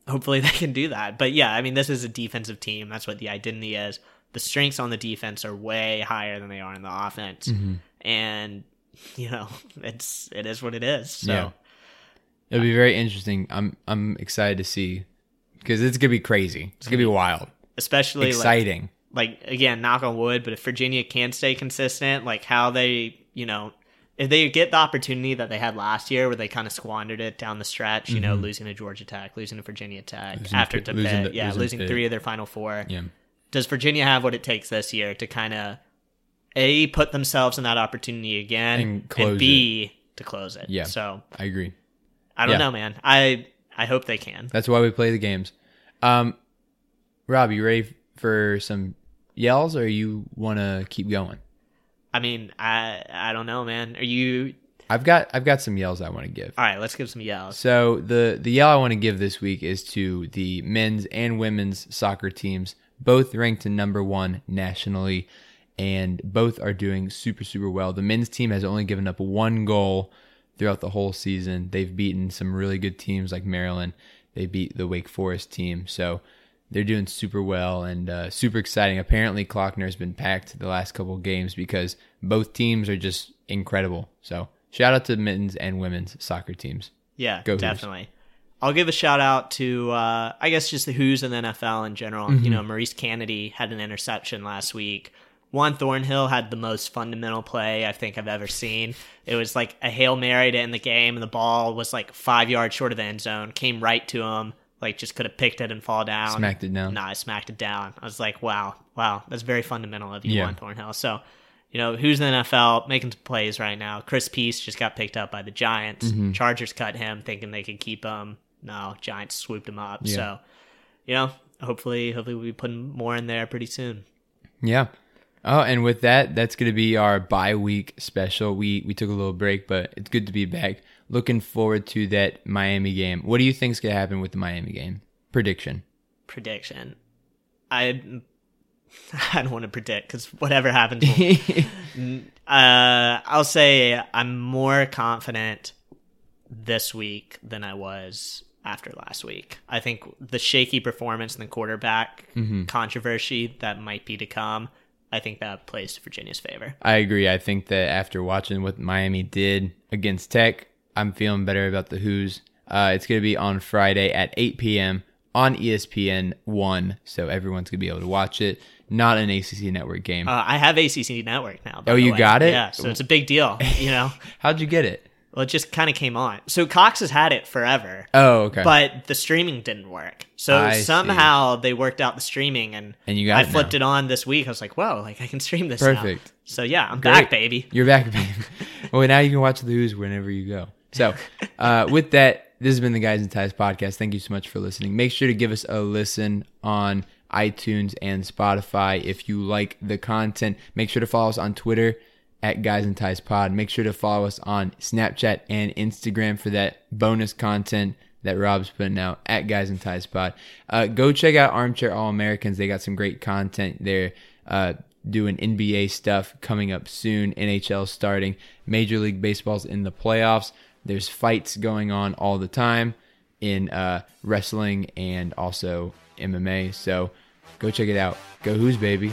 [SPEAKER 2] hopefully [LAUGHS] they can do that. But yeah, I mean, this is a defensive team. That's what the identity is. The strengths on the defense are way higher than they are in the offense. Mm-hmm. And, you know, [LAUGHS] it's, it is what it is. So
[SPEAKER 3] Yeah. It'll be very interesting. I'm I'm excited to see because it's going to be crazy. It's going to be wild.
[SPEAKER 2] especially
[SPEAKER 3] Exciting.
[SPEAKER 2] like, again, knock on wood, but if Virginia can stay consistent, like how they, you know, if they get the opportunity that they had last year where they kind of squandered it down the stretch, you know, losing to Georgia Tech, losing to Virginia Tech,
[SPEAKER 3] Mm-hmm. Losing
[SPEAKER 2] after
[SPEAKER 3] to-
[SPEAKER 2] to
[SPEAKER 3] losing
[SPEAKER 2] Pitt,
[SPEAKER 3] to-
[SPEAKER 2] yeah,
[SPEAKER 3] losing
[SPEAKER 2] losing
[SPEAKER 3] Pitt.
[SPEAKER 2] three of their final four.
[SPEAKER 3] yeah.
[SPEAKER 2] does Virginia have what it takes this year to kind of a put themselves in that opportunity again
[SPEAKER 3] And close
[SPEAKER 2] b to close it?
[SPEAKER 3] Yeah.
[SPEAKER 2] So
[SPEAKER 3] I agree.
[SPEAKER 2] I don't
[SPEAKER 3] Yeah.
[SPEAKER 2] know, man. I I hope they can.
[SPEAKER 3] That's why we play the games. Um, Rob, you ready for some yells, or you want to keep going?
[SPEAKER 2] I mean, I I don't know, man. Are you
[SPEAKER 3] I've got I've got some yells I want to give.
[SPEAKER 2] all right? Let's give some yells.
[SPEAKER 3] So the the yell I want to give this week is to the men's and women's soccer teams, both ranked in number one nationally, and both are doing super super well. The men's team has only given up one goal throughout the whole season. They've beaten some really good teams like Maryland. They beat the Wake Forest team, so they're doing super well and uh, super exciting. Apparently, Klockner has been packed the last couple of games because both teams are just incredible. So shout out to the men's and women's soccer teams.
[SPEAKER 2] Yeah,
[SPEAKER 3] Go
[SPEAKER 2] definitely. I'll give a shout out to uh, I guess just the Hoos in the NFL in general.
[SPEAKER 3] Mm-hmm.
[SPEAKER 2] You know, Maurice Canady had an interception last week. Juan Thornhill had the most fundamental play I think I've ever seen. It was like a hail mary to end the game, and the ball was like five yards short of the end zone. Came right to him, like just could have picked it and fall down.
[SPEAKER 3] Smacked it down.
[SPEAKER 2] Nah, I smacked it down. I was like, wow, wow, that's very fundamental of you,
[SPEAKER 3] Yeah.
[SPEAKER 2] Juan Thornhill. So, you know, who's in the NFL making some plays right now? Chris Peace just got picked up by the Giants.
[SPEAKER 3] Mm-hmm.
[SPEAKER 2] Chargers cut him, thinking they could keep him. No, Giants swooped him up.
[SPEAKER 3] Yeah.
[SPEAKER 2] So, you know, hopefully, hopefully we'll be putting more in there pretty soon.
[SPEAKER 3] Yeah. Oh, and with that, that's going to be our bye week special. We we took a little break, but it's good to be back. Looking forward to that Miami game. What do you think's going to happen with the Miami game? Prediction.
[SPEAKER 2] Prediction. I [LAUGHS] I don't want to predict because whatever happens, [LAUGHS] uh, I'll say I'm more confident this week than I was after last week. I think the shaky performance and the quarterback controversy that might be to come. I think that plays to Virginia's favor.
[SPEAKER 3] I agree. I think that after watching what Miami did against Tech, I'm feeling better about the Hoos. Uh, it's going to be on Friday at 8 p.m. on ESPN 1, so everyone's going to be able to watch it. Not an ACC network game.
[SPEAKER 2] Uh, I have ACC Network now.
[SPEAKER 3] Oh, you
[SPEAKER 2] way.
[SPEAKER 3] got it?
[SPEAKER 2] Yeah, so it's a big deal. You know, [LAUGHS]
[SPEAKER 3] How'd you get it?
[SPEAKER 2] Well, it just kind of came on. So Cox has had it forever.
[SPEAKER 3] Oh, okay.
[SPEAKER 2] but the streaming didn't work. So
[SPEAKER 3] I see.
[SPEAKER 2] somehow they worked out the streaming, and
[SPEAKER 3] And you got
[SPEAKER 2] I
[SPEAKER 3] it
[SPEAKER 2] flipped
[SPEAKER 3] now.
[SPEAKER 2] it on this week. I was like, "Whoa! Like I can stream this." now.
[SPEAKER 3] Perfect.
[SPEAKER 2] So yeah, I'm
[SPEAKER 3] Great.
[SPEAKER 2] back, baby.
[SPEAKER 3] You're back, baby. [LAUGHS] well, now you can watch the Hoos whenever you go. So, [LAUGHS] uh, with that, this has been the Guys and Ties podcast. Thank you so much for listening. Make sure to give us a listen on iTunes and Spotify if you like the content. Make sure to follow us on Twitter at Guys and Ties Pod. Make sure to follow us on Snapchat and Instagram for that bonus content that Rob's putting out at Guys and Ties Pod. Uh, go check out Armchair All Americans. They got some great content there. Uh, doing NBA stuff coming up soon. NHL starting. Major League Baseball's in the playoffs. There's fights going on all the time. in uh, wrestling and also MMA. So go check it out. Go Hoos baby.